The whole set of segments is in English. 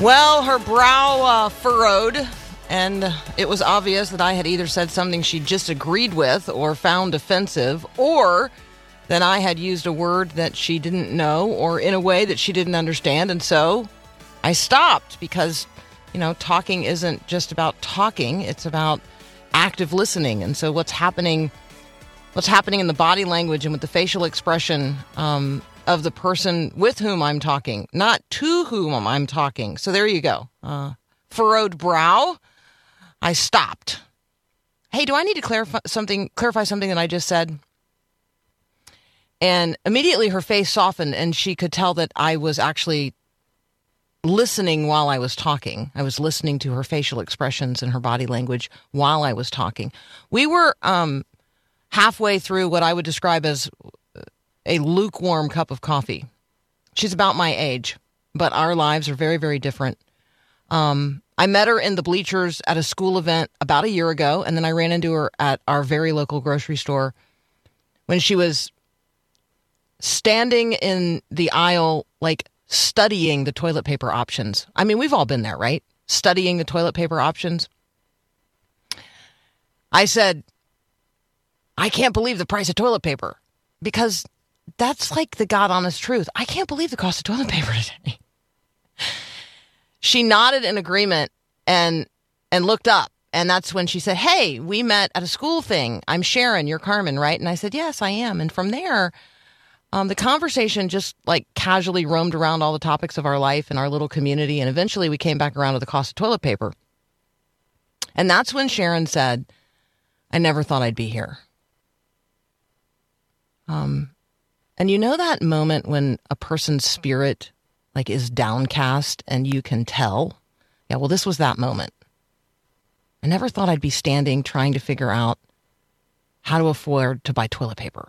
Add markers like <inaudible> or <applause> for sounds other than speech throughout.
Well, her brow uh, furrowed, and it was obvious that I had either said something she disagreed with or found offensive, or that I had used a word that she didn't know or in a way that she didn't understand. And so I stopped because, you know, talking isn't just about talking, it's about active listening. And so what's happening what's happening in the body language and with the facial expression um, of the person with whom I'm talking, not to whom I'm talking. So there you go. Uh, furrowed brow. I stopped. Hey, do I need to clarify something? Clarify something that I just said. And immediately her face softened, and she could tell that I was actually listening while I was talking. I was listening to her facial expressions and her body language while I was talking. We were um, halfway through what I would describe as a lukewarm cup of coffee. She's about my age, but our lives are very, very different. Um, I met her in the bleachers at a school event about a year ago, and then I ran into her at our very local grocery store when she was standing in the aisle, like studying the toilet paper options. I mean, we've all been there, right? Studying the toilet paper options. I said, I can't believe the price of toilet paper because that's like the God honest truth. I can't believe the cost of toilet paper today. she nodded in agreement and and looked up. And that's when she said, Hey, we met at a school thing. I'm Sharon, you're Carmen, right? And I said, Yes, I am. And from there, um, the conversation just like casually roamed around all the topics of our life and our little community. And eventually we came back around to the cost of toilet paper. And that's when Sharon said, I never thought I'd be here. Um, and you know that moment when a person's spirit like is downcast and you can tell? Yeah, well, this was that moment. I never thought I'd be standing trying to figure out how to afford to buy toilet paper.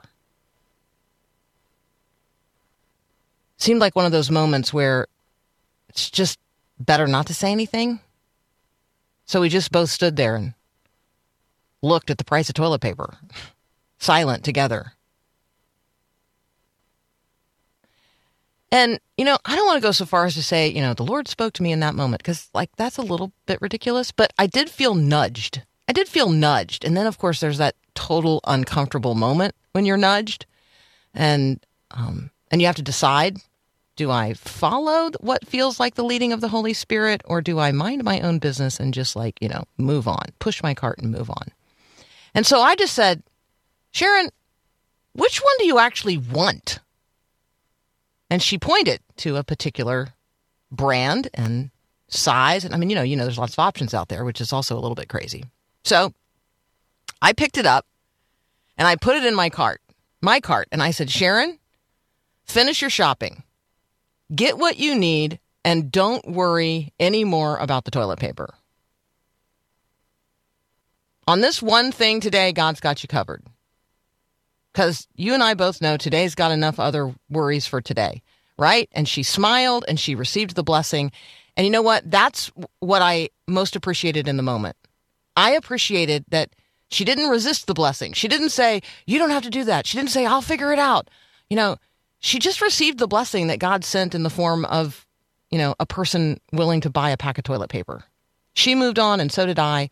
Seemed like one of those moments where it's just better not to say anything. So we just both stood there and looked at the price of toilet paper, <laughs> silent together. And, you know, I don't want to go so far as to say, you know, the Lord spoke to me in that moment because, like, that's a little bit ridiculous, but I did feel nudged. I did feel nudged. And then, of course, there's that total uncomfortable moment when you're nudged. And, um, and you have to decide do I follow what feels like the leading of the Holy Spirit or do I mind my own business and just, like, you know, move on, push my cart and move on? And so I just said, Sharon, which one do you actually want? And she pointed to a particular brand and size. And I mean, you know, you know, there's lots of options out there, which is also a little bit crazy. So I picked it up and I put it in my cart, my cart. And I said, Sharon, finish your shopping, get what you need, and don't worry anymore about the toilet paper. On this one thing today, God's got you covered. Because you and I both know today's got enough other worries for today, right? And she smiled and she received the blessing. And you know what? That's what I most appreciated in the moment. I appreciated that she didn't resist the blessing. She didn't say, You don't have to do that. She didn't say, I'll figure it out. You know, she just received the blessing that God sent in the form of, you know, a person willing to buy a pack of toilet paper. She moved on, and so did I.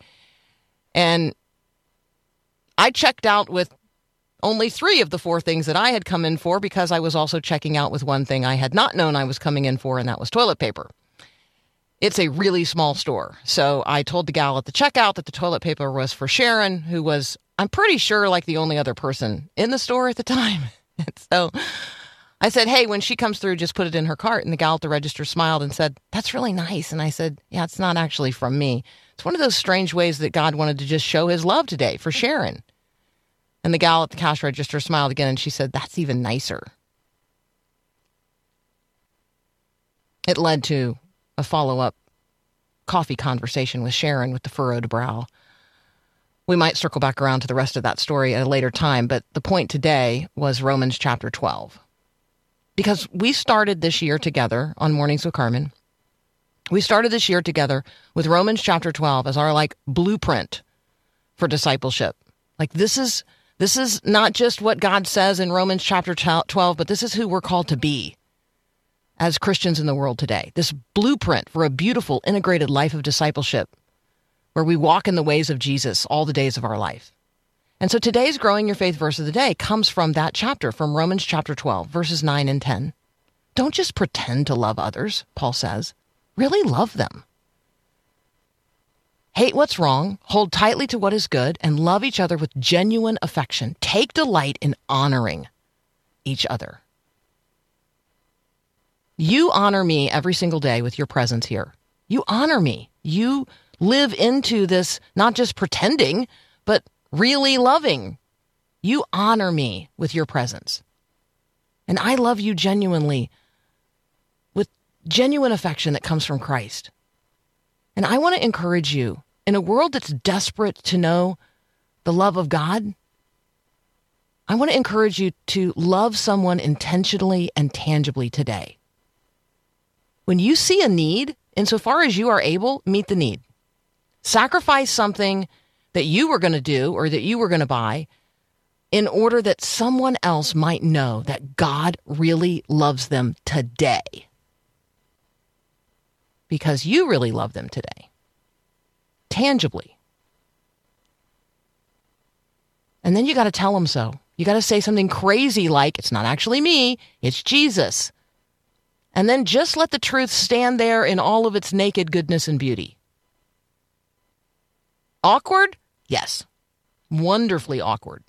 And I checked out with only three of the four things that I had come in for because I was also checking out with one thing I had not known I was coming in for, and that was toilet paper. It's a really small store. So I told the gal at the checkout that the toilet paper was for Sharon, who was, I'm pretty sure, like the only other person in the store at the time. <laughs> So I said, Hey, when she comes through, just put it in her cart. And the gal at the register smiled and said, That's really nice. And I said, Yeah, it's not actually from me. It's one of those strange ways that God wanted to just show his love today for Sharon. And the gal at the cash register smiled again and she said, That's even nicer. It led to a follow up coffee conversation with Sharon with the furrowed brow. We might circle back around to the rest of that story at a later time, but the point today was Romans chapter 12. Because we started this year together on Mornings with Carmen. We started this year together with Romans chapter 12 as our like blueprint for discipleship. Like this is this is not just what God says in Romans chapter 12, but this is who we're called to be as Christians in the world today. This blueprint for a beautiful, integrated life of discipleship where we walk in the ways of Jesus all the days of our life. And so today's Growing Your Faith verse of the day comes from that chapter, from Romans chapter 12, verses 9 and 10. Don't just pretend to love others, Paul says. Really love them. Hate what's wrong, hold tightly to what is good, and love each other with genuine affection. Take delight in honoring each other. You honor me every single day with your presence here. You honor me. You live into this, not just pretending, but really loving. You honor me with your presence. And I love you genuinely with genuine affection that comes from Christ. And I want to encourage you in a world that's desperate to know the love of God. I want to encourage you to love someone intentionally and tangibly today. When you see a need, insofar as you are able, meet the need. Sacrifice something that you were going to do or that you were going to buy in order that someone else might know that God really loves them today. Because you really love them today, tangibly. And then you got to tell them so. You got to say something crazy like, it's not actually me, it's Jesus and then just let the truth stand there in all of its naked goodness and beauty. Awkward? Yes. Wonderfully awkward.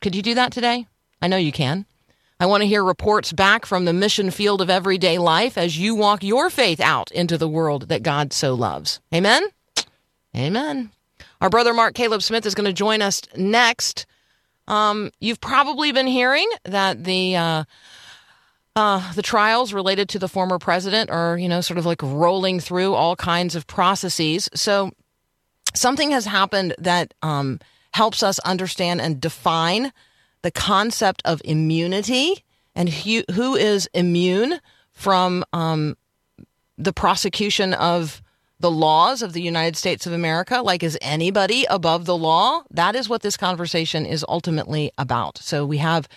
Could you do that today? I know you can. I want to hear reports back from the mission field of everyday life as you walk your faith out into the world that God so loves. Amen? Amen. Our brother Mark Caleb Smith is going to join us next. Um, you've probably been hearing that the uh, uh, the trials related to the former president are, you know, sort of like rolling through all kinds of processes. So something has happened that um, helps us understand and define the concept of immunity and who, who is immune from um, the prosecution of the laws of the United States of America. Like, is anybody above the law? That is what this conversation is ultimately about. So we have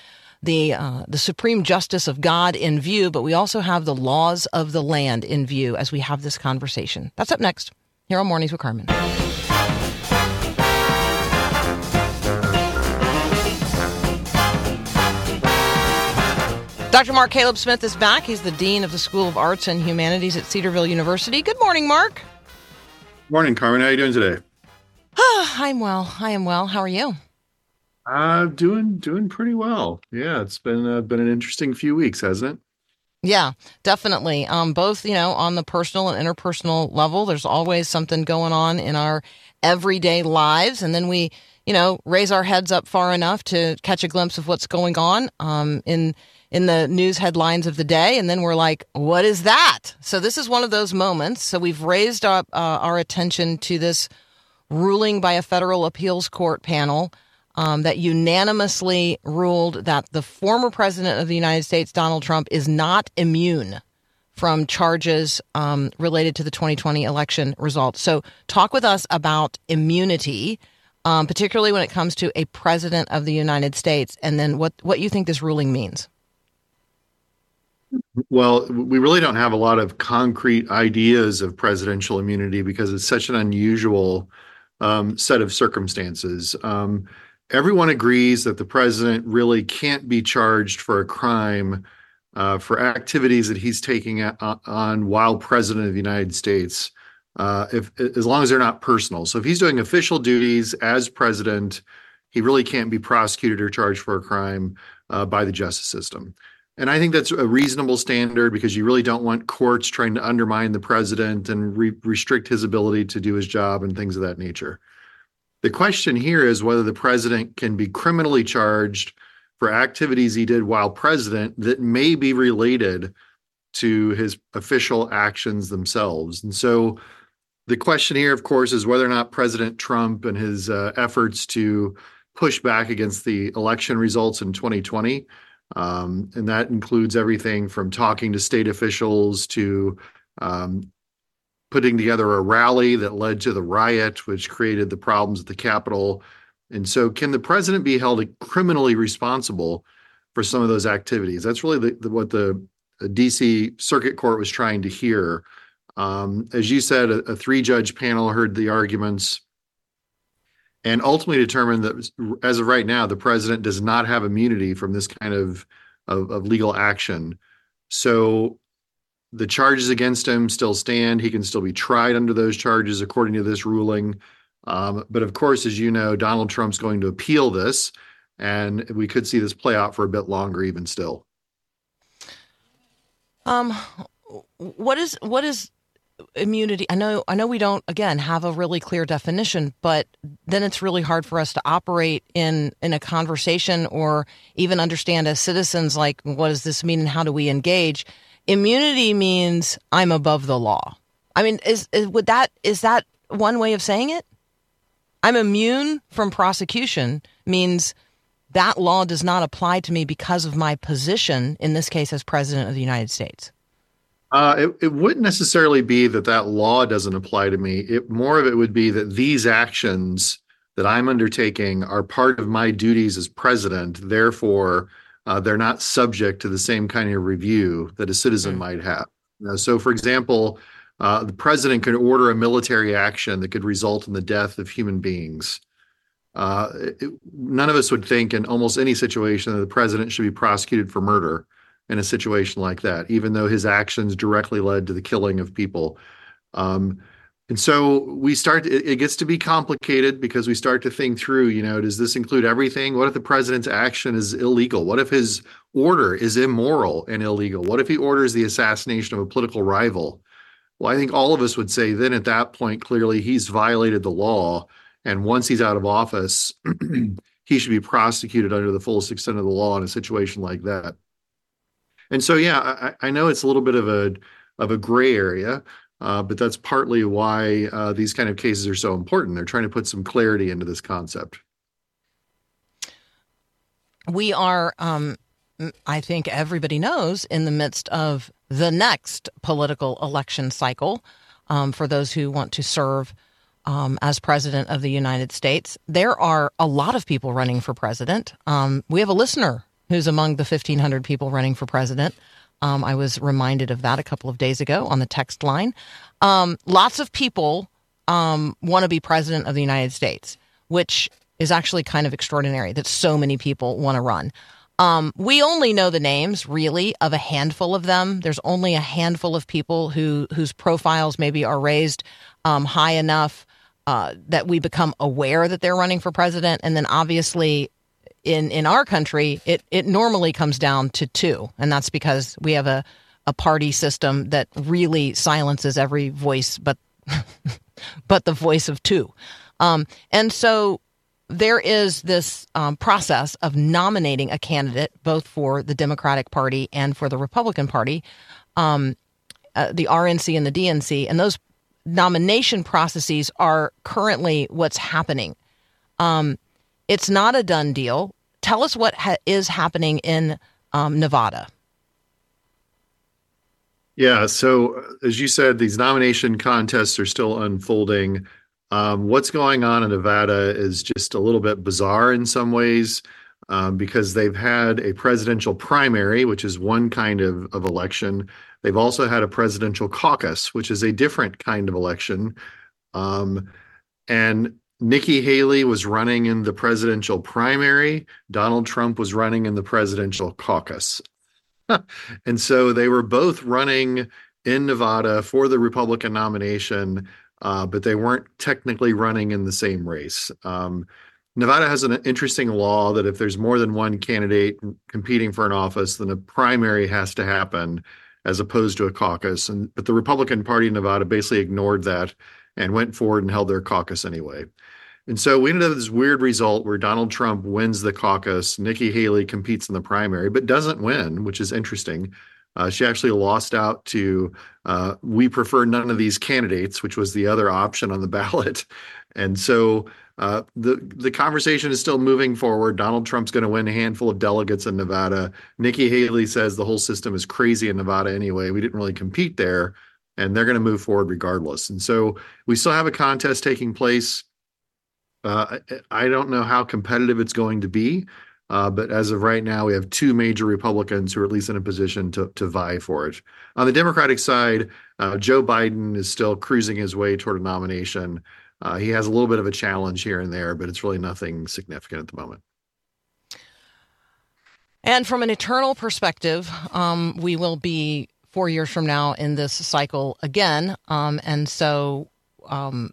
the uh, the supreme justice of God in view, but we also have the laws of the land in view as we have this conversation. That's up next here on Mornings with Carmen. Dr. Mark Caleb Smith is back. He's the Dean of the School of Arts and Humanities at Cedarville University. Good morning, Mark. Morning, Carmen. How are you doing today? <sighs> I'm well. I am well. How are you? Uh, doing doing pretty well. Yeah, it's been uh, been an interesting few weeks, hasn't it? Yeah, definitely. Um, both you know on the personal and interpersonal level, there's always something going on in our everyday lives, and then we you know raise our heads up far enough to catch a glimpse of what's going on um, in in the news headlines of the day, and then we're like, what is that? So this is one of those moments. So we've raised up uh, our attention to this ruling by a federal appeals court panel um, that unanimously ruled that the former president of the United States, Donald Trump, is not immune from charges um, related to the 2020 election results. So, talk with us about immunity, um, particularly when it comes to a president of the United States, and then what, what you think this ruling means. Well, we really don't have a lot of concrete ideas of presidential immunity because it's such an unusual um, set of circumstances. Um, everyone agrees that the president really can't be charged for a crime uh, for activities that he's taking on while president of the United States, uh, if as long as they're not personal. So if he's doing official duties as president, he really can't be prosecuted or charged for a crime uh, by the justice system. And I think that's a reasonable standard because you really don't want courts trying to undermine the president and re- restrict his ability to do his job and things of that nature. The question here is whether the president can be criminally charged for activities he did while president that may be related to his official actions themselves. And so the question here, of course, is whether or not President Trump and his uh, efforts to push back against the election results in 2020, um, and that includes everything from talking to state officials to um, putting together a rally that led to the riot, which created the problems at the Capitol. And so, can the president be held criminally responsible for some of those activities? That's really the, the, what the, the, DC Circuit Court was trying to hear. Um, as you said, a, a three judge panel heard the arguments and ultimately determined that, as of right now, the president does not have immunity from this kind of, of, of legal action. So, the charges against him still stand. He can still be tried under those charges according to this ruling. Um, but of course, as you know, Donald Trump's going to appeal this, and we could see this play out for a bit longer, even still. Um, what is what is immunity? I know I know we don't again have a really clear definition, but then it's really hard for us to operate in in a conversation or even understand as citizens like what does this mean and how do we engage? Immunity means I'm above the law. I mean, is, is would that is that one way of saying it? I'm immune from prosecution means that law does not apply to me because of my position, in this case, as president of the United States. Uh, it, it wouldn't necessarily be that that law doesn't apply to me. It more of it would be that these actions that I'm undertaking are part of my duties as president. Therefore, uh, they're not subject to the same kind of review that a citizen mm. might have. so, for example, uh, the president could order a military action that could result in the death of human beings. Uh, it, none of us would think in almost any situation that the president should be prosecuted for murder in a situation like that, even though his actions directly led to the killing of people. Um, and so we start, it, it gets to be complicated because we start to think through, you know, does this include everything? What if the president's action is illegal? What if his order is immoral and illegal? What if he orders the assassination of a political rival? Well, I think all of us would say then at that point, clearly he's violated the law. And once he's out of office, <clears throat> he should be prosecuted under the fullest extent of the law in a situation like that. And so, yeah, I, I know it's a little bit of a of a gray area, uh, but that's partly why uh, these kind of cases are so important. They're trying to put some clarity into this concept. We are, um, I think everybody knows, in the midst of the next political election cycle um, for those who want to serve um, as president of the United States. There are a lot of people running for president. Um, we have a listener who's among the 1,500 people running for president. Um, I was reminded of that a couple of days ago on the text line. Um, lots of people um, want to be president of the United States, which is actually kind of extraordinary that so many people want to run. Um, we only know the names, really, of a handful of them. There's only a handful of people who whose profiles maybe are raised um, high enough uh, that we become aware that they're running for president. And then, obviously, in in our country, it it normally comes down to two, and that's because we have a a party system that really silences every voice, but <laughs> but the voice of two. Um, and so there is this um, process of nominating a candidate both for the Democratic Party and for the Republican Party, um, uh, the RNC and the DNC, and those nomination processes are currently what's happening. Um, it's not a done deal. Tell us what ha- is happening in um, Nevada. Yeah, so as you said, these nomination contests are still unfolding. Um, what's going on in Nevada is just a little bit bizarre in some ways um, because they've had a presidential primary, which is one kind of, of election. They've also had a presidential caucus, which is a different kind of election. Um, and Nikki Haley was running in the presidential primary. Donald Trump was running in the presidential caucus. <laughs> and so they were both running in Nevada for the Republican nomination uh, but they weren't technically running in the same race. Um, Nevada has an interesting law that if there's more than one candidate competing for an office, then a primary has to happen as opposed to a caucus. And but the Republican Party in Nevada basically ignored that and went forward and held their caucus anyway. And so we ended up with this weird result where Donald Trump wins the caucus, Nikki Haley competes in the primary, but doesn't win, which is interesting. Uh, she actually lost out to uh, we prefer none of these candidates, which was the other option on the <laughs> ballot. And so uh, the the conversation is still moving forward. Donald Trump's going to win a handful of delegates in Nevada. Nikki Haley says the whole system is crazy in Nevada anyway. We didn't really compete there, and they're going to move forward regardless. And so we still have a contest taking place. Uh, I don't know how competitive it's going to be. Uh, but as of right now, we have two major Republicans who are at least in a position to to vie for it. On the Democratic side, uh, Joe Biden is still cruising his way toward a nomination. Uh, he has a little bit of a challenge here and there, but it's really nothing significant at the moment. And from an eternal perspective, um, we will be four years from now in this cycle again. Um, and so, um,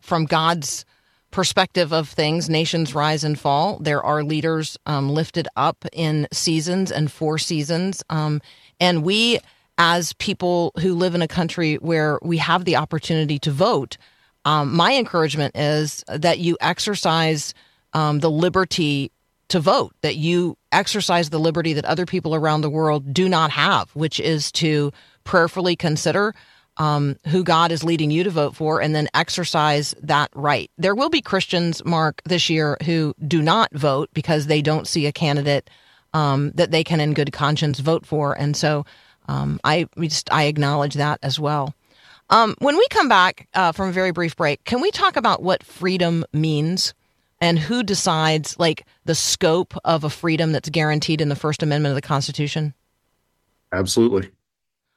from God's perspective of things, nations rise and fall. There are leaders um, lifted up in seasons and four seasons. Um, and we, as people who live in a country where we have the opportunity to vote, um, my encouragement is that you exercise um, the liberty to vote, that you exercise the liberty that other people around the world do not have, which is to prayerfully consider um, who God is leading you to vote for and then exercise that right. There will be Christians, Mark, this year who do not vote because they don't see a candidate um, that they can, in good conscience, vote for. And so um, I just I acknowledge that as well. Um, when we come back uh, from a very brief break, can we talk about what freedom means and who decides, like, the scope of a freedom that's guaranteed in the First Amendment of the Constitution? Absolutely.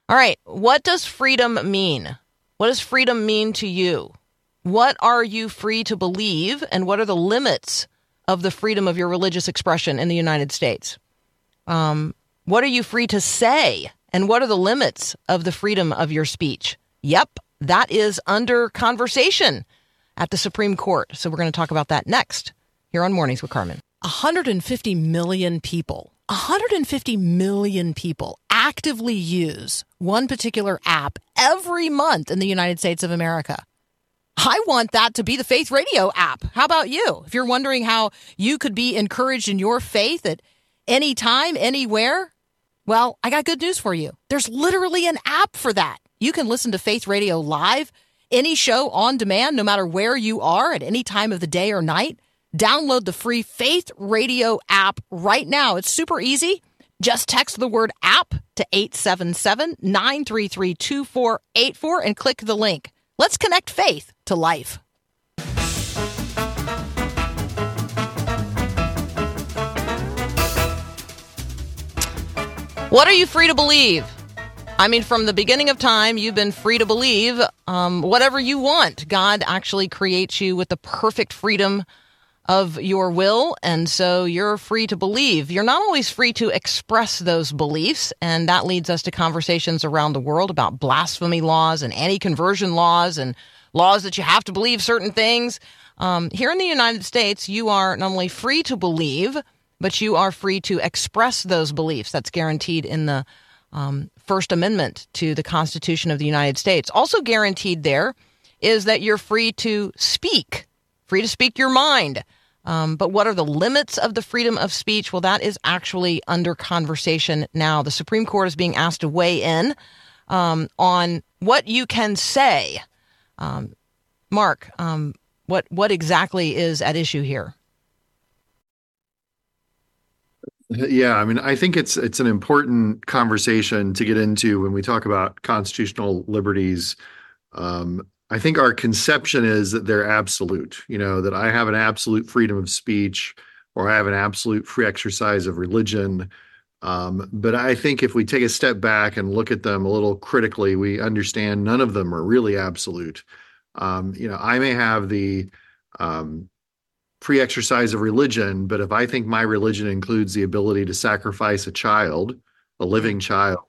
All right. What does freedom mean? What does freedom mean to you? What are you free to believe, and what are the limits of the freedom of your religious expression in the United States? Um, what are you free to say, and what are the limits of the freedom of your speech? Yep, that is under conversation at the Supreme Court. So we're going to talk about that next here on Mornings with Carmen. 150 million people 150 million people actively use one particular app every month in the United States of America. I want that to be the Faith Radio app. How about you? If you're wondering how you could be encouraged in your faith at any time, anywhere, well, I got good news for you. There's literally an app for that. You can listen to Faith Radio live, any show on demand, no matter where you are at any time of the day or night. Download the free Faith Radio app right now. It's super easy. Just text the word app to 877 933 2484 and click the link. Let's connect faith to life. What are you free to believe? I mean, from the beginning of time, you've been free to believe um, whatever you want. God actually creates you with the perfect freedom of your will, and so you're free to believe. You're not always free to express those beliefs, and that leads us to conversations around the world about blasphemy laws and anti conversion laws and laws that you have to believe certain things. Um, here in the United States, you are not only free to believe, but you are free to express those beliefs. That's guaranteed in the um, First Amendment to the Constitution of the United States. Also guaranteed there is that you're free to speak, free to speak your mind. Um, but what are the limits of the freedom of speech? Well, that is actually under conversation now. The Supreme Court is being asked to weigh in um, on what you can say. Um, Mark, um, what what exactly is at issue here? Yeah, I mean, I think it's it's an important conversation to get into when we talk about constitutional liberties. Um, I think our conception is that they're absolute, you know, that I have an absolute freedom of speech or I have an absolute free exercise of religion. Um, but I think if we take a step back and look at them a little critically, we understand none of them are really absolute. Um, you know, I may have the um, free exercise of religion, but if I think my religion includes the ability to sacrifice a child, a mm-hmm. living child,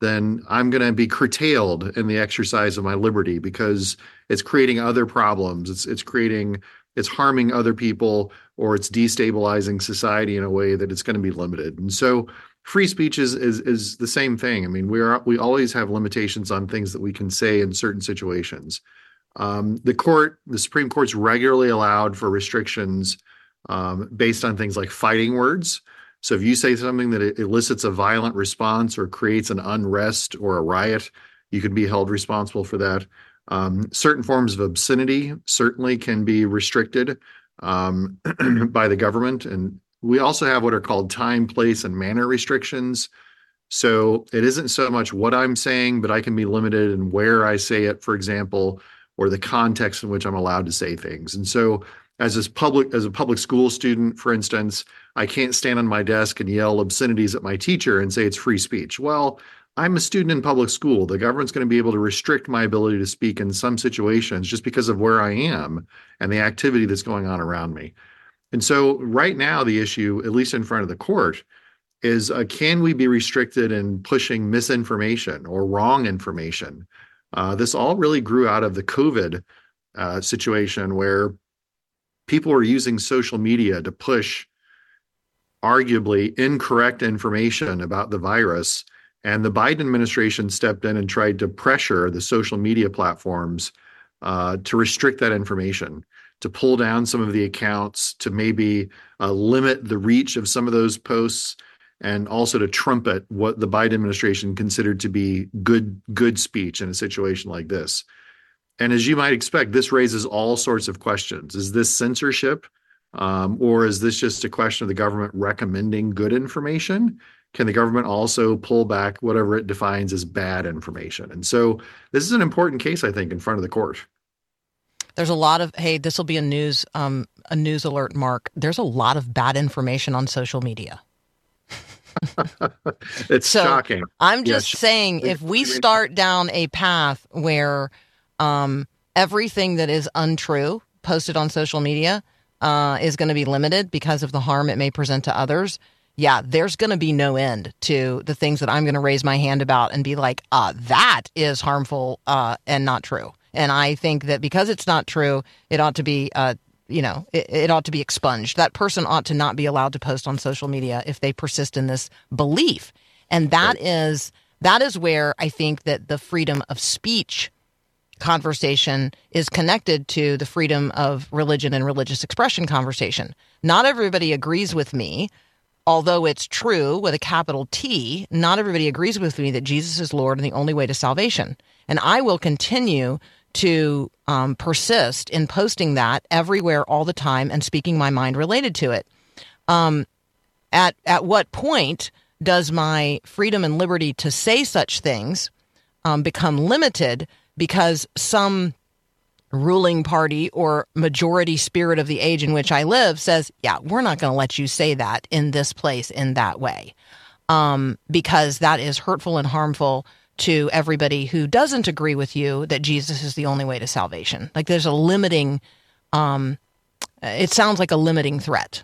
then I'm going to be curtailed in the exercise of my liberty because it's creating other problems. It's it's creating it's harming other people or it's destabilizing society in a way that it's going to be limited. And so free speech is is is the same thing. I mean, we are we always have limitations on things that we can say in certain situations. Um, the court, the Supreme Court's regularly allowed for restrictions um, based on things like fighting words. So if you say something that elicits a violent response or creates an unrest or a riot, you can be held responsible for that. Um, certain forms of obscenity certainly can be restricted um, <clears throat> by the government. And we also have what are called time, place, and manner restrictions. So it isn't so much what I'm saying, but I can be limited in where I say it, for example, or the context in which I'm allowed to say things. And so as a public as a public school student, for instance, I can't stand on my desk and yell obscenities at my teacher and say it's free speech. Well, I'm a student in public school. The government's going to be able to restrict my ability to speak in some situations just because of where I am and the activity that's going on around me. And so, right now, the issue, at least in front of the court, is uh, can we be restricted in pushing misinformation or wrong information? Uh, this all really grew out of the COVID uh, situation where people were using social media to push arguably incorrect information about the virus. And the Biden administration stepped in and tried to pressure the social media platforms uh, to restrict that information, to pull down some of the accounts, to maybe uh, limit the reach of some of those posts, and also to trumpet what the Biden administration considered to be good good speech in a situation like this. And as you might expect, this raises all sorts of questions. Is this censorship? Um, or is this just a question of the government recommending good information? can the government also pull back whatever it defines as bad information? And so this is an important case, I think, in front of the court. There's a lot of hey, this will be a news um, a news alert, Mark. There's a lot of bad information on social media. <laughs> it's so shocking. I'm just yeah, saying, if we start down a path where um, everything that is untrue posted on social media uh, is going to be limited because of the harm it may present to others, yeah, there's going to be no end to the things that I'm going to raise my hand about and be like, uh, that is harmful uh, and not true. And I think that because it's not true, it ought to be, uh, you know, it, it ought to be expunged. That person ought to not be allowed to post on social media if they persist in this belief. And that right. is that is where I think that the freedom of speech conversation is connected to the freedom of religion and religious expression conversation. Not everybody agrees with me although it's true with a capital T, not everybody agrees with me that Jesus is Lord and the only way to salvation. And I will continue to um, persist in posting that everywhere all the time and speaking my mind related to it. Um, at at what point does my freedom and liberty to say such things um, become limited because some ruling party or majority spirit of the age in which I live says, yeah, we're not going to let you say that in this place in that way, um, because that is hurtful and harmful to everybody who doesn't agree with you that Jesus is the only way to salvation. Like there's a limiting, um, it sounds like a limiting threat.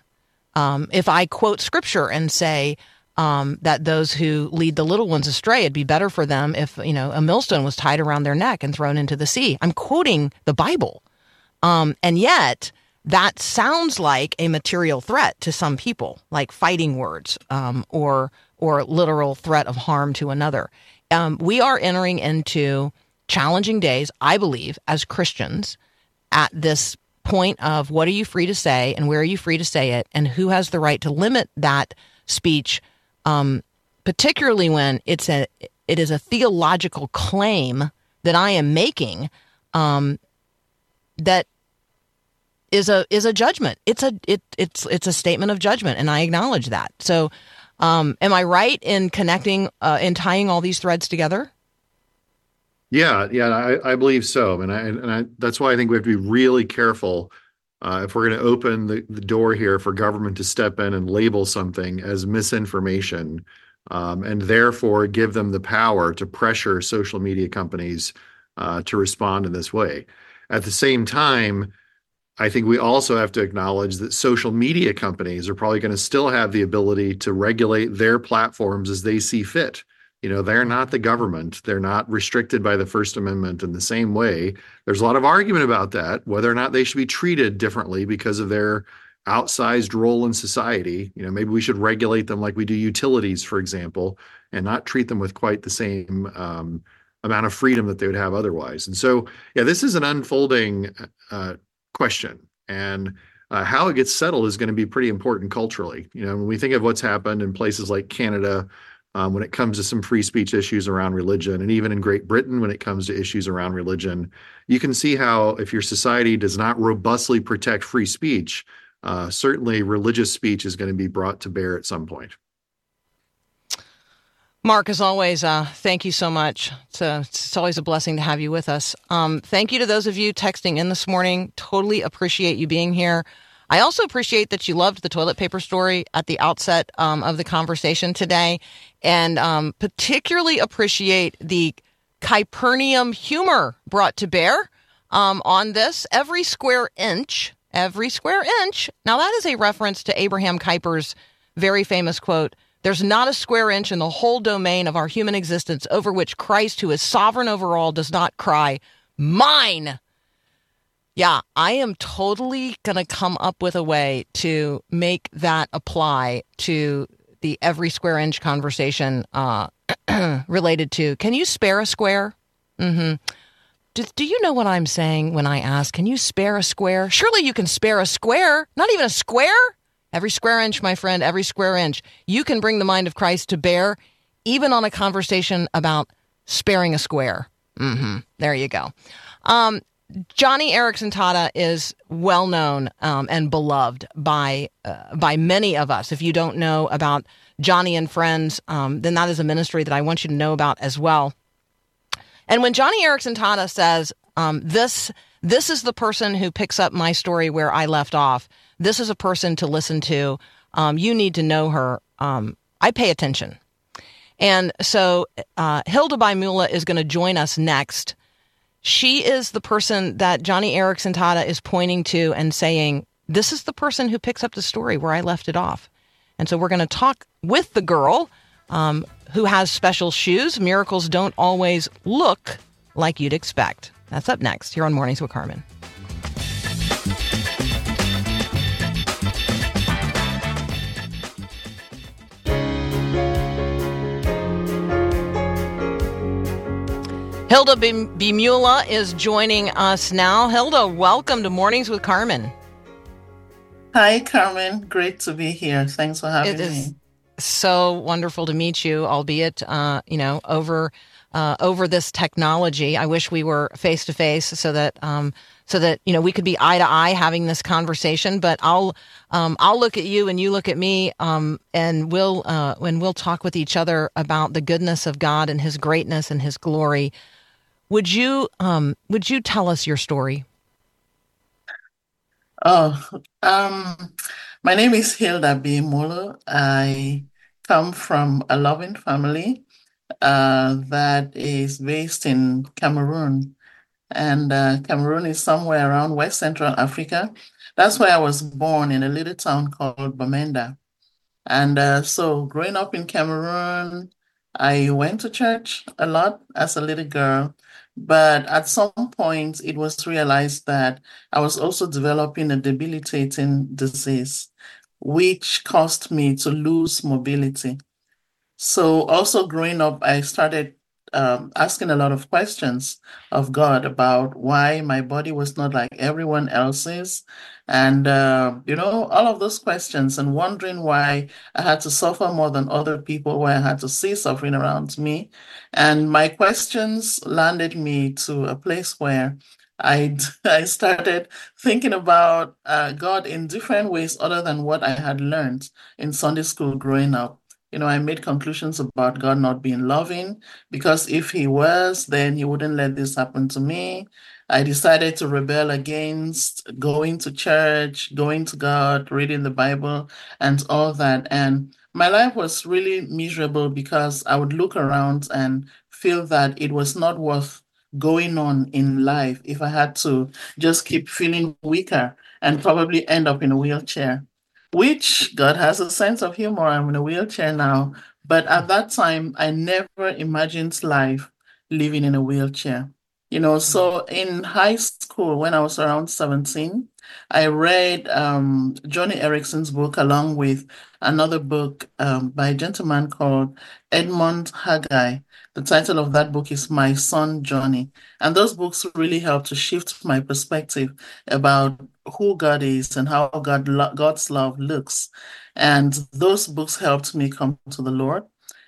Um, if I quote scripture and say, um, that those who lead the little ones astray, it'd be better for them if, you know, a millstone was tied around their neck and thrown into the sea. I'm quoting the Bible. Um, and yet, that sounds like a material threat to some people, like fighting words um, or or literal threat of harm to another. Um, we are entering into challenging days, I believe, as Christians, at this point of what are you free to say and where are you free to say it, and who has the right to limit that speech um, particularly when it's a it is a theological claim that I am making um, that is a is a judgment. It's a it it's it's a statement of judgment, and I acknowledge that. So, um, am I right in connecting uh, in tying all these threads together? Yeah, yeah, I, I believe so, and I and I, that's why I think we have to be really careful uh, if we're going to open the, the door here for government to step in and label something as misinformation um, and therefore give them the power to pressure social media companies uh, to respond in this way. At the same time, I think we also have to acknowledge that social media companies are probably going to still have the ability to regulate their platforms as they see fit. You know, they're not the government. They're not restricted by the First Amendment in the same way. There's a lot of argument about that, whether or not they should be treated differently because of their outsized role in society. You know, maybe we should regulate them like we do utilities, for example, and not treat them with quite the same um, amount of freedom that they would have otherwise. And so, yeah, this is an unfolding uh, question, and uh, how it gets settled is going to be pretty important culturally. You know, when we think of what's happened in places like Canada. Um, when it comes to some free speech issues around religion, and even in Great Britain, when it comes to issues around religion, you can see how if your society does not robustly protect free speech, uh, certainly religious speech is going to be brought to bear at some point. Mark, as always, uh, thank you so much. It's, a, it's, always a blessing to have you with us. Um, thank you to those of you texting in this morning. Totally appreciate you being here. I also appreciate that you loved the toilet paper story at the outset um, of the conversation today, and um, particularly appreciate the Kuyperian humor brought to bear um, on this. Every square inch every square inch. Now, that is a reference to Abraham Kuyper's very famous quote There's not a square inch in the whole domain of our human existence over which Christ, who is sovereign over all, does not cry, Mine! Yeah, I am totally going to come up with a way to make that apply to the every square inch conversation uh, <clears throat> related to can you spare a square? Mm-hmm. Do, do you know what I'm saying when I ask, can you spare a square? Surely you can spare a square, not even a square. Every square inch, my friend, every square inch. You can bring the mind of Christ to bear, even on a conversation about sparing a square. Mm-hmm. There you go. Um, Joni Eareckson Tada is well known um, and beloved by uh, by many of us. If you don't know about Joni and Friends, um, then that is a ministry that I want you to know about as well. And when Joni Eareckson Tada says, um, this, this is the person who picks up my story where I left off, this is a person to listen to, um, you need to know her, um, I pay attention. And so uh, Hilda Bih Muluh is going to join us next. She is the person that Joni Eareckson Tada is pointing to and saying, this is the person who picks up the story where I left it off. And so we're going to talk with the girl um, who has special shoes. Miracles don't always look like you'd expect. That's up next here on Mornings with Carmen. Hilda Bih Muluh is joining us now. Hilda, welcome to Mornings with Carmen. Hi, Carmen. Great to be here. Thanks for having me so wonderful to meet you, albeit uh, you know over uh, over this technology. I wish we were face to face so that um, so that you know we could be eye to eye having this conversation. But I'll um, I'll look at you and you look at me, um, and we'll uh, and we'll talk with each other about the goodness of God and His greatness and His glory. Would you um, would you tell us your story? Oh, um, my name is Hilda Bih Muluh. I come from a loving family uh, that is based in Cameroon. And uh, Cameroon is somewhere around West Central Africa. That's where I was born in a little town called Bamenda. And uh, so, growing up in Cameroon, I went to church a lot as a little girl. But at some point, it was realized that I was also developing a debilitating disease which caused me to lose mobility. So, also growing up, I started um, asking a lot of questions of God about why my body was not like everyone else's. And, uh, you know, all of those questions and wondering why I had to suffer more than other people, why I had to see suffering around me. And my questions landed me to a place where I <laughs> I started thinking about uh, God in different ways other than what I had learned in Sunday school growing up. You know, I made conclusions about God not being loving because if He was, then He wouldn't let this happen to me. I decided to rebel against going to church, going to God, reading the Bible, and all that. And my life was really miserable because I would look around and feel that it was not worth going on in life if I had to just keep feeling weaker and probably end up in a wheelchair, which God has a sense of humor. I'm in a wheelchair now, But at that time, I never imagined life living in a wheelchair. You know, so in high school, when I was around 17, I read um, Joni Eareckson's book along with another book um, by a gentleman called Edmund Haggai. The title of that book is My Son Johnny. And those books really helped to shift my perspective about who God is and how God God's love looks. And those books helped me come to the Lord.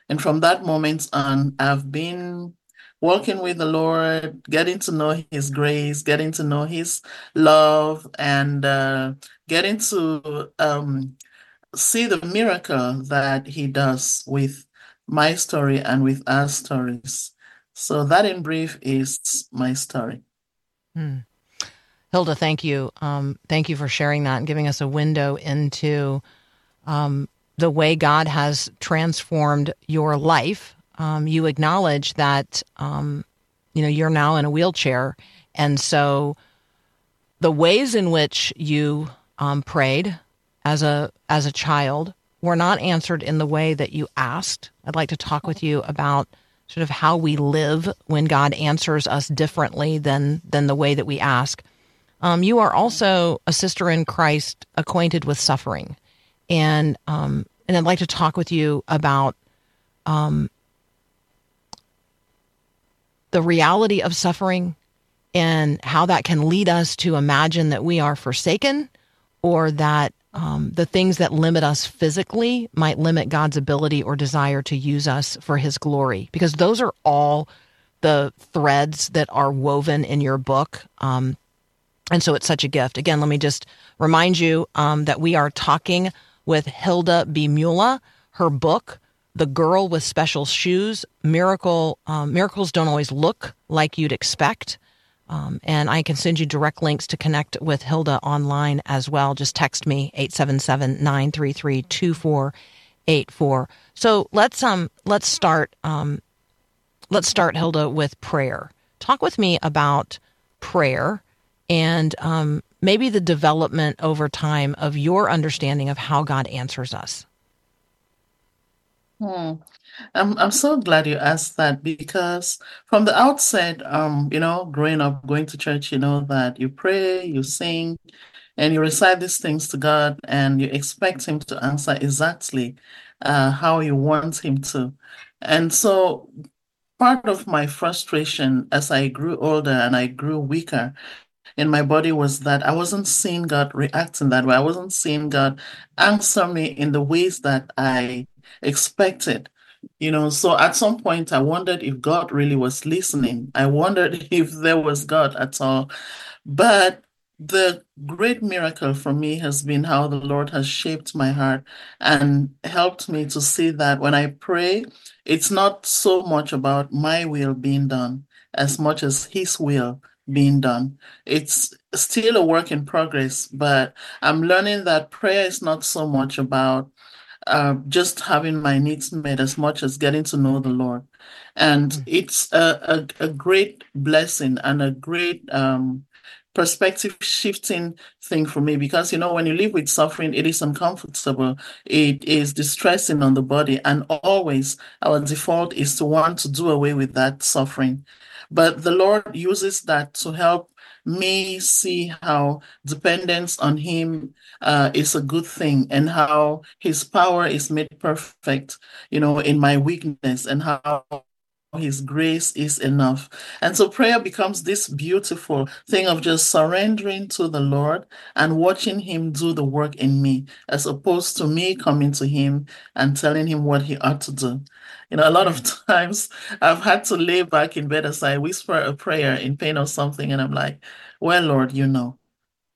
And from that moment on, I've been walking with the Lord, getting to know His grace, getting to know His love, and uh, getting to um, see the miracle that He does with my story and with our stories. So, that in brief is my story. Hmm. Hilda, thank you. Um, thank you for sharing that and giving us a window into um, the way God has transformed your life um, you acknowledge that um, you know you're now in a wheelchair, and so the ways in which you um, prayed as a as a child were not answered in the way that you asked. I'd like to talk with you about sort of how we live when God answers us differently than than the way that we ask. Um, you are also a sister in Christ, acquainted with suffering, and um, and I'd like to talk with you about um, the reality of suffering and how that can lead us to imagine that we are forsaken or that um, the things that limit us physically might limit God's ability or desire to use us for his glory. Because those are all the threads that are woven in your book. Um, and so it's such a gift. Again, let me just remind you um, that we are talking with Hilda Bih Muluh. Her book, the girl with special shoes. Miracle um, miracles don't always look like you'd expect. Um, and I can send you direct links to connect with Hilda online as well. Just text me 877-933-2484. So let's um let's start um let's start Hilda with prayer. Talk with me about prayer and um, maybe the development over time of your understanding of how God answers us. Hmm. I'm I'm so glad you asked that because from the outset, um, you know, growing up, going to church, you know that you pray, you sing, and you recite these things to God, and you expect Him to answer exactly uh, how you want Him to. And so, part of my frustration as I grew older and I grew weaker in my body was that I wasn't seeing God react in that way. I wasn't seeing God answer me in the ways that I expected. You know, so at some point I wondered if God really was listening. I wondered <laughs> if there was God at all. But the great miracle for me has been how the Lord has shaped my heart and helped me to see that when I pray, it's not so much about my will being done as much as His will being done. It's still a work in progress, but I'm learning that prayer is not so much about uh, just having my needs met as much as getting to know the Lord. And mm. it's a, a, a, great blessing and a great um, perspective shifting thing for me because, you know, when you live with suffering, it is uncomfortable, it is distressing on the body. And always our default is to want to do away with that suffering. But the Lord uses that to help me see how dependence on Him uh, is a good thing and how His power is made perfect, you know, in my weakness and how his grace is enough. And so prayer becomes this beautiful thing of just surrendering to the Lord and watching him do the work in me, as opposed to me coming to him and telling him what he ought to do. You know, a lot of times I've had to lay back in bed as I whisper a prayer in pain or something, and I'm like, Well, Lord, you know.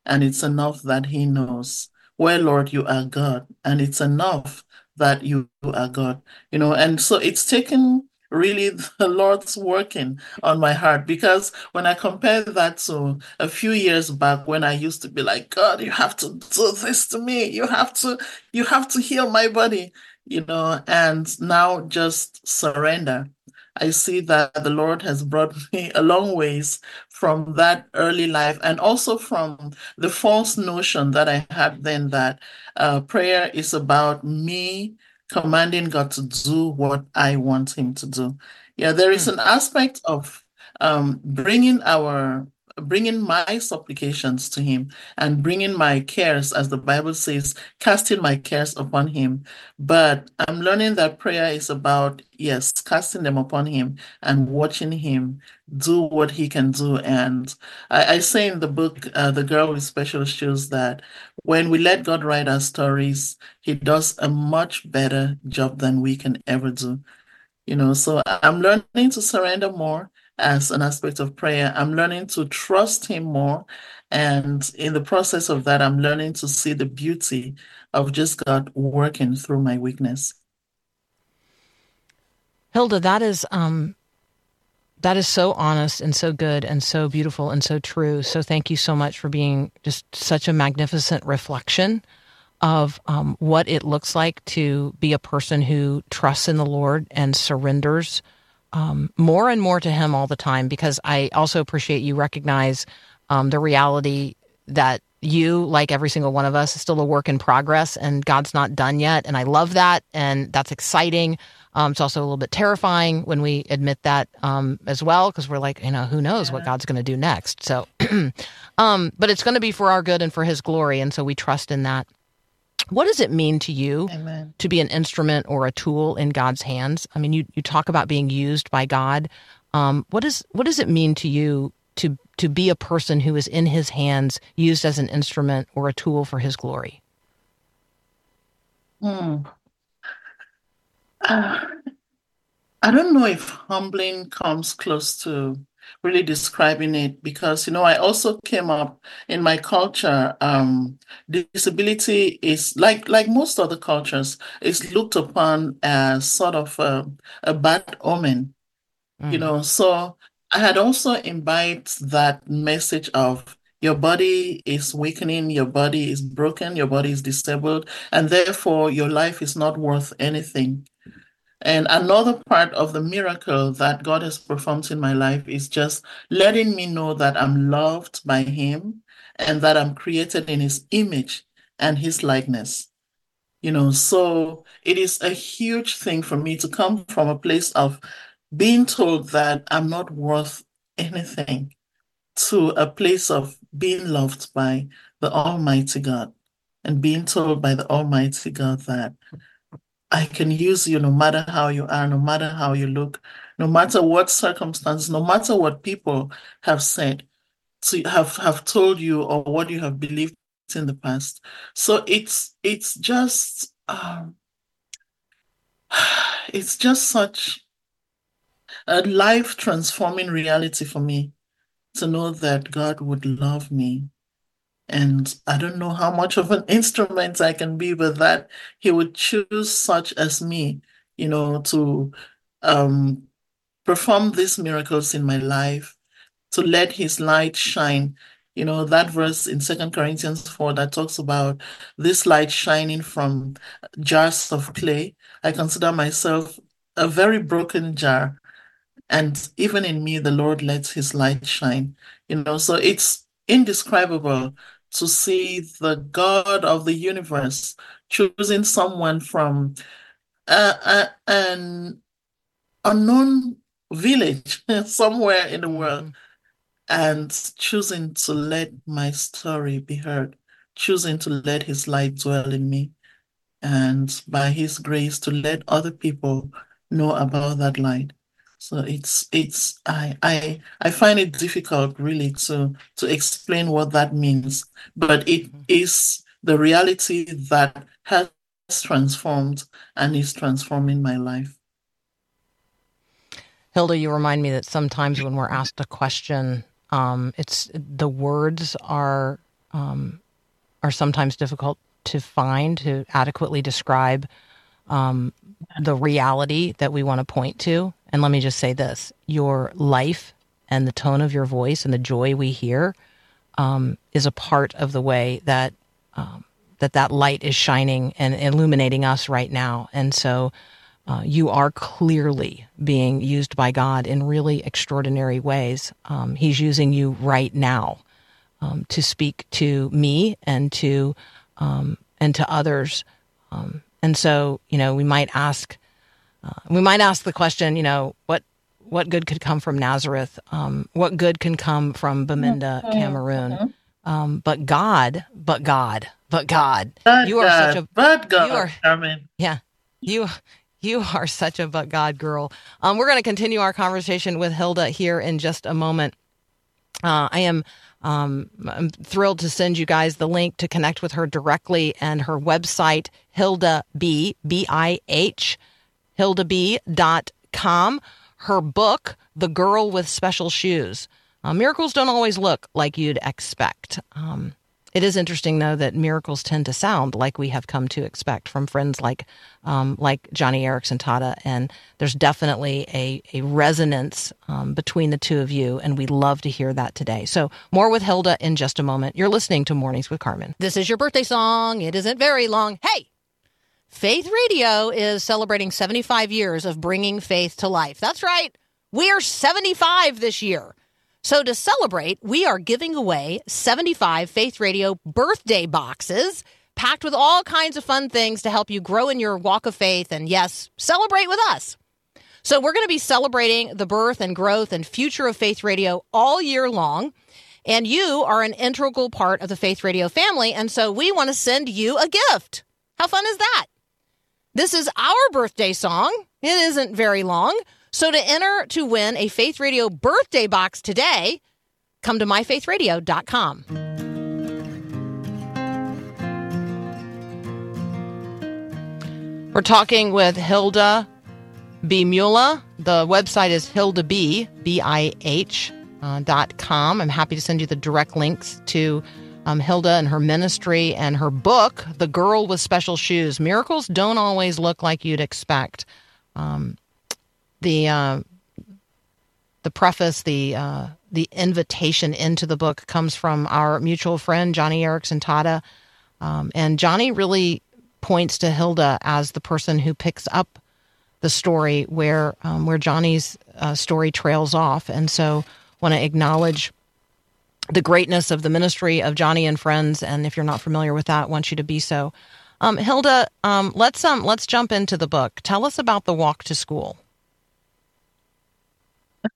And it's enough that He knows. Well, Lord, you are God. And it's enough that you are God. You know, and so it's taken really <laughs> the Lord's working on my heart because when I compare that to a few years back when I used to be like, God, you have to do this to me. You have to, you have to heal my body, you know, and now just surrender. I see that the Lord has brought <laughs> me a long ways from that early life and also from the false notion that I had then that uh, prayer is about me commanding God to do what I want him to do. Yeah, there is an aspect of um, bringing our bringing my supplications to him and bringing my cares as the bible says casting my cares upon him. But i'm learning that prayer is about yes casting them upon him and watching him do what he can do. And i, I say in the book uh, the girl with special shoes that when we let god write our stories he does a much better job than we can ever do you know so i'm learning to surrender more as an aspect of prayer. I'm learning to trust Him more. And in the process of that, I'm learning to see the beauty of just God working through my weakness. Hilda, that is um, that is so honest and so good and so beautiful and so true. So thank you so much for being just such a magnificent reflection of um, what it looks like to be a person who trusts in the Lord and surrenders um, more and more to Him all the time because I also appreciate you recognize um, the reality that you, like every single one of us, is still a work in progress and God's not done yet. And I love that. And that's exciting. Um, it's also a little bit terrifying when we admit that um, as well, because we're like, you know, who knows yeah. what God's going to do next. So, <clears throat> um, but it's going to be for our good and for His glory. And so we trust in that. What does it mean to you Amen. to be an instrument or a tool in God's hands? I mean, you, you talk about being used by God. Um, what is what does it mean to you to to be a person who is in His hands, used as an instrument or a tool for His glory? Hmm. Uh, <sighs> I don't know if humbling comes close to really describing it because you know I also came up in my culture. Um, disability is like like most other cultures is looked upon as sort of a, a bad omen, mm. you know. So I had also imbibed that message of your body is weakening, your body is broken, your body is disabled, and therefore your life is not worth anything. And another part of the miracle that God has performed in my life is just letting me know that I'm loved by Him and that I'm created in His image and His likeness. You know, so it is a huge thing for me to come from a place of being told that I'm not worth anything to a place of being loved by the Almighty God and being told by the Almighty God that I can use you no matter how you are, no matter how you look, no matter what circumstances, no matter what people have said, to have have told you or what you have believed in the past. So it's it's just um, <sighs> it's just such a life transforming reality for me to know that God would love me and I don't know how much of an <laughs> instrument I can be, with that he would choose such as me, you know, to um, perform these miracles in my life, to let his light shine. You know, that verse in Second Corinthians 4 that talks about this light shining from jars of clay. I consider myself a very broken jar. And even in me, the Lord lets his light shine. You know, so it's indescribable to see the God of the universe choosing someone from uh, an unknown village <laughs> somewhere in the world mm-hmm. and choosing to let my story be heard, choosing to let his light dwell in me, and by his grace to let other people know about that light. So it's it's I I I find it difficult really to to explain what that means, but it mm-hmm. is the reality that has transformed and is transforming my life. Hilda, you remind me that sometimes when we're asked a question, um, it's the words are um, are sometimes difficult to find to adequately describe um, the reality that we want to point to. And let me just say this your life and the tone of your voice and the joy we hear um, is a part of the way that um, that that light is shining and illuminating us right now. And so uh, you are clearly being used by God in really extraordinary ways. Um, he's using you right now um, to speak to me and to um, and to others um, and so, you know, we might ask, uh, we might ask the question, you know, what what good could come from Nazareth? Um, what good can come from Bamenda, Mm-hmm. Cameroon? Um, but God, but God, but God, But you are God, such a but God, you are- Carmen. yeah, you you are such a but God girl. Um, we're going to continue our conversation with Hilda here in just a moment. Uh, I am um, I'm thrilled to send you guys the link to connect with her directly and her website Hilda B B I H hildabih.com. Her book, The Girl with Special Shoes. Uh, miracles don't always look like you'd expect. Um, it is interesting, though, that miracles tend to sound like we have come to expect from friends like um, like Joni Eareckson Tada, and there's definitely a a resonance um, between the two of you, and we love to hear that today. So more with Hilda in just a moment. You're listening to Mornings with Carmen. This is your birthday song. It isn't very long. Hey. Faith Radio is celebrating 75 years of bringing faith to life. That's right. We are 75 this year. So to celebrate, we are giving away 75 Faith Radio birthday boxes packed with all kinds of fun things to help you grow in your walk of faith and yes, celebrate with us. So we're going to be celebrating the birth and growth and future of Faith Radio all year long. And you are an integral part of the Faith Radio family. And so we want to send you a gift. How fun is that? This is our birthday song. It isn't very long. So to enter to win a Faith Radio birthday box today, come to myfaithradio.com. We're talking with Hilda Bih Muluh. The website is Hilda B, B-I-H, uh, dot com. I'm happy to send you the direct links to um, Hilda and her ministry and her book, The Girl with Special Shoes. Miracles don't always look like you'd expect. Um, the uh, the preface, the uh, the invitation into the book comes from our mutual friend Joni Eareckson Tada, um, and Joni really points to Hilda as the person who picks up the story where um, where Joni's uh, story trails off, and so want to acknowledge the greatness of the ministry of Joni and Friends. And if you're not familiar with that, want you to be so. Um, Hilda, um, let's um, let's jump into the book. Tell us about the walk to school.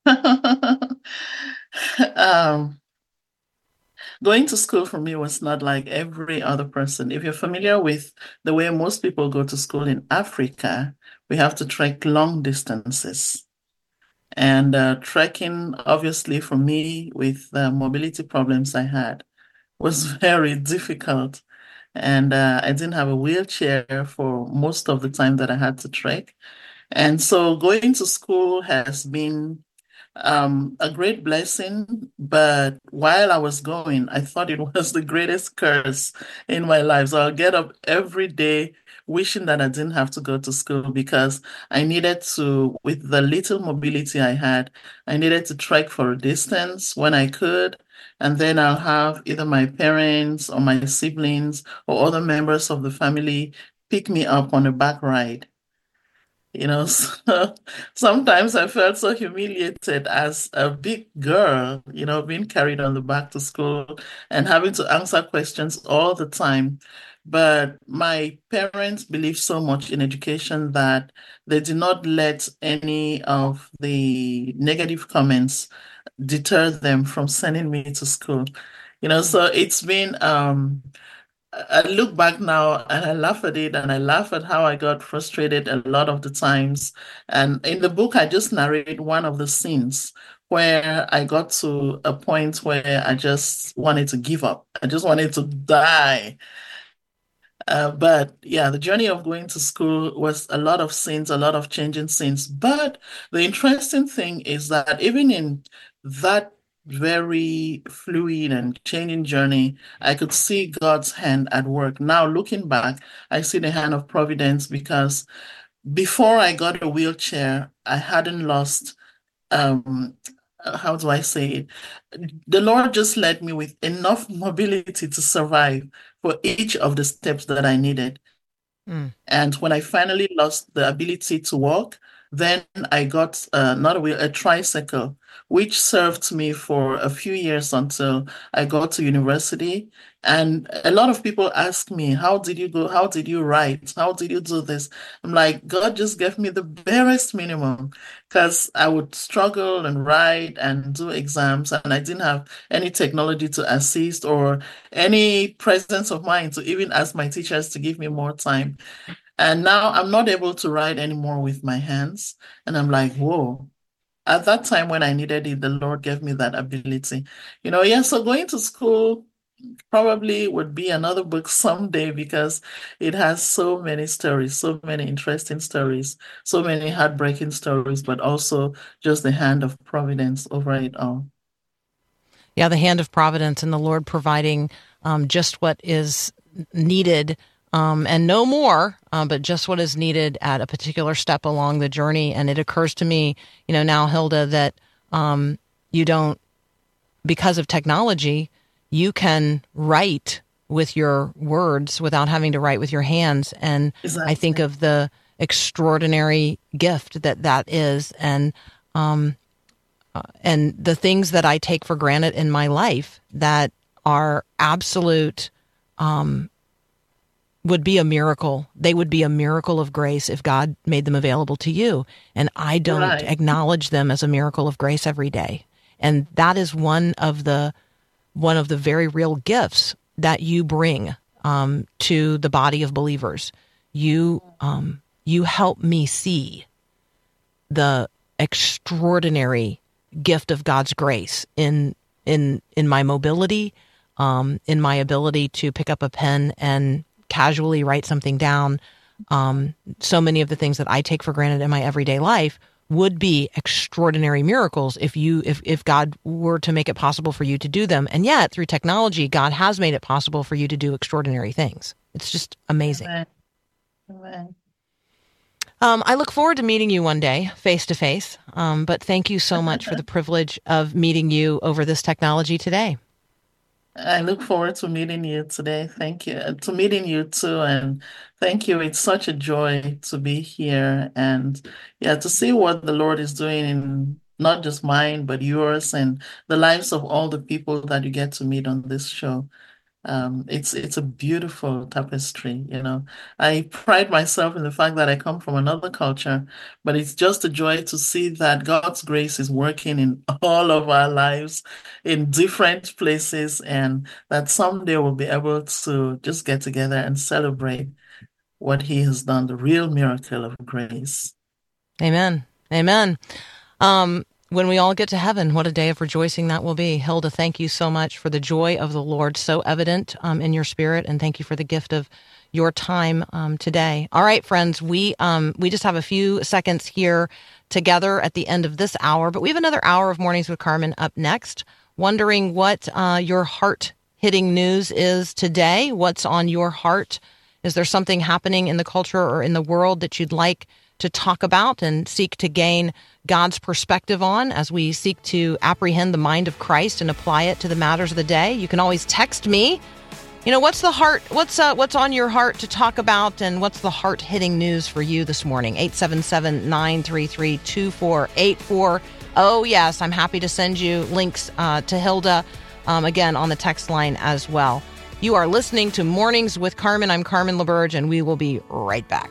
<laughs> um, going to school for me was not like every other person. If you're familiar with the way most people go to school in Africa, we have to trek long distances. And uh, trekking, obviously, for me, with the mobility problems I had, was <laughs> very difficult. And uh, I didn't have a wheelchair for most of the time that I had to trek. And so going to school has been um, a great blessing, but while I was going, I thought it <laughs> was the greatest curse in my life. So I'll get up every day wishing that I didn't have to go to school because I needed to, with the little mobility I had, I needed to trek for a distance when I could. And then I'll have either my parents or my siblings or other members of the family pick me up on a back ride. You know, <laughs> so sometimes I felt so humiliated as a big girl, you know, being carried on the back to school and having to answer questions all the time. But my parents believed so much in education that they did not let any of the negative comments deter them from sending me to school. You know, so it's been um I look back now and I laugh at it and I laugh at how I got frustrated a lot of the times. And in the book, I just narrate one of the scenes where I got to a point where I just wanted to give up. I just wanted to die. Uh, but yeah, the journey of going to school was a lot of scenes, a lot of changing scenes. But the interesting thing is that even in that very fluid and changing journey, I could see God's hand at work. Now, looking back, I see the hand of providence because before I got a wheelchair, I hadn't lost, um, how do I say it? The Lord just led me with enough mobility to survive for each of the steps that I needed. Mm. And when I finally lost the ability to walk, Then I got uh, not a wheel, a tricycle, which served me for a few years until I got to university. And a lot of people ask me, How did you go? How did you write? How did you do this? I'm like, God just gave me the barest minimum because I would struggle and write and do exams, and I didn't have any technology to assist or any presence of mind to even ask my teachers to give me more time. And now I'm not able to write anymore with my hands. And I'm like, whoa. At that time when I needed it, the Lord gave me that ability. You know, yeah, so going to school probably would be another book <laughs> someday because it has so many stories, so many interesting stories, so many heartbreaking stories, but also just the hand of providence over it all. Yeah, the hand of providence and the Lord providing um, just what is needed um, and no more, uh, but just what is needed at a particular step along the journey. And it occurs to me, you know, now, Hilda, that um, you don't, because of technology, you can write with your words without having to write with your hands. And exactly. I think of the extraordinary gift that that is. And, um, uh, and the things that I take for granted in my life that are absolute um, would be a miracle. They would be a miracle of grace if God made them available to you. And I don't right. acknowledge them as a miracle of grace every day. And that is one of the one of the very real gifts that you bring um, to the body of believers. You um, you help me see the extraordinary gift of God's grace in in in my mobility, um, in my ability to pick up a pen and casually write something down. Um, so many of the things that I take for granted in my everyday life would be extraordinary miracles if you if if God were to make it possible for you to do them. And yet, through technology, God has made it possible for you to do extraordinary things. It's just amazing. Amen. Amen. Um, I look forward to meeting you one day, face to face. But thank you so much for the <laughs> privilege of meeting you over this technology today. I look forward to meeting you today. Thank you. Uh, to meeting you too. And thank you. It's such a joy to be here and yeah, to see what the Lord is doing in not just mine, but yours and the lives of all the people that you get to meet on this show. Um, it's it's a beautiful tapestry, you know. I pride myself in the fact that I come from another culture, but it's just a joy to see that God's grace is working in all of our lives in different places, and that someday we'll be able to just get together and celebrate what He has done, the real miracle of grace. Amen. Amen. Um, when we all get to heaven, what a day of rejoicing that will be. Hilda, thank you so much for the joy of the Lord so evident um, in your spirit, and thank you for the gift of your time um, today. All right, friends, we um, we just have a few seconds here together at the end of this hour, but we have another hour of mornings with Carmen up next. Wondering what uh, your heart hitting news is today. What's on your heart? Is there something happening in the culture or in the world that you'd like to talk about and seek to gain God's perspective on as we seek to apprehend the mind of Christ and apply it to the matters of the day. You can always text me. You know, what's the heart what's uh, what's on your heart to talk about and what's the heart-hitting news for you this morning? 877-933-2484. Oh, yes, I'm happy to send you links uh, to Hilda um, again on the text line as well. You are listening to Mornings with Carmen. I'm Carmen LaBerge, and we will be right back.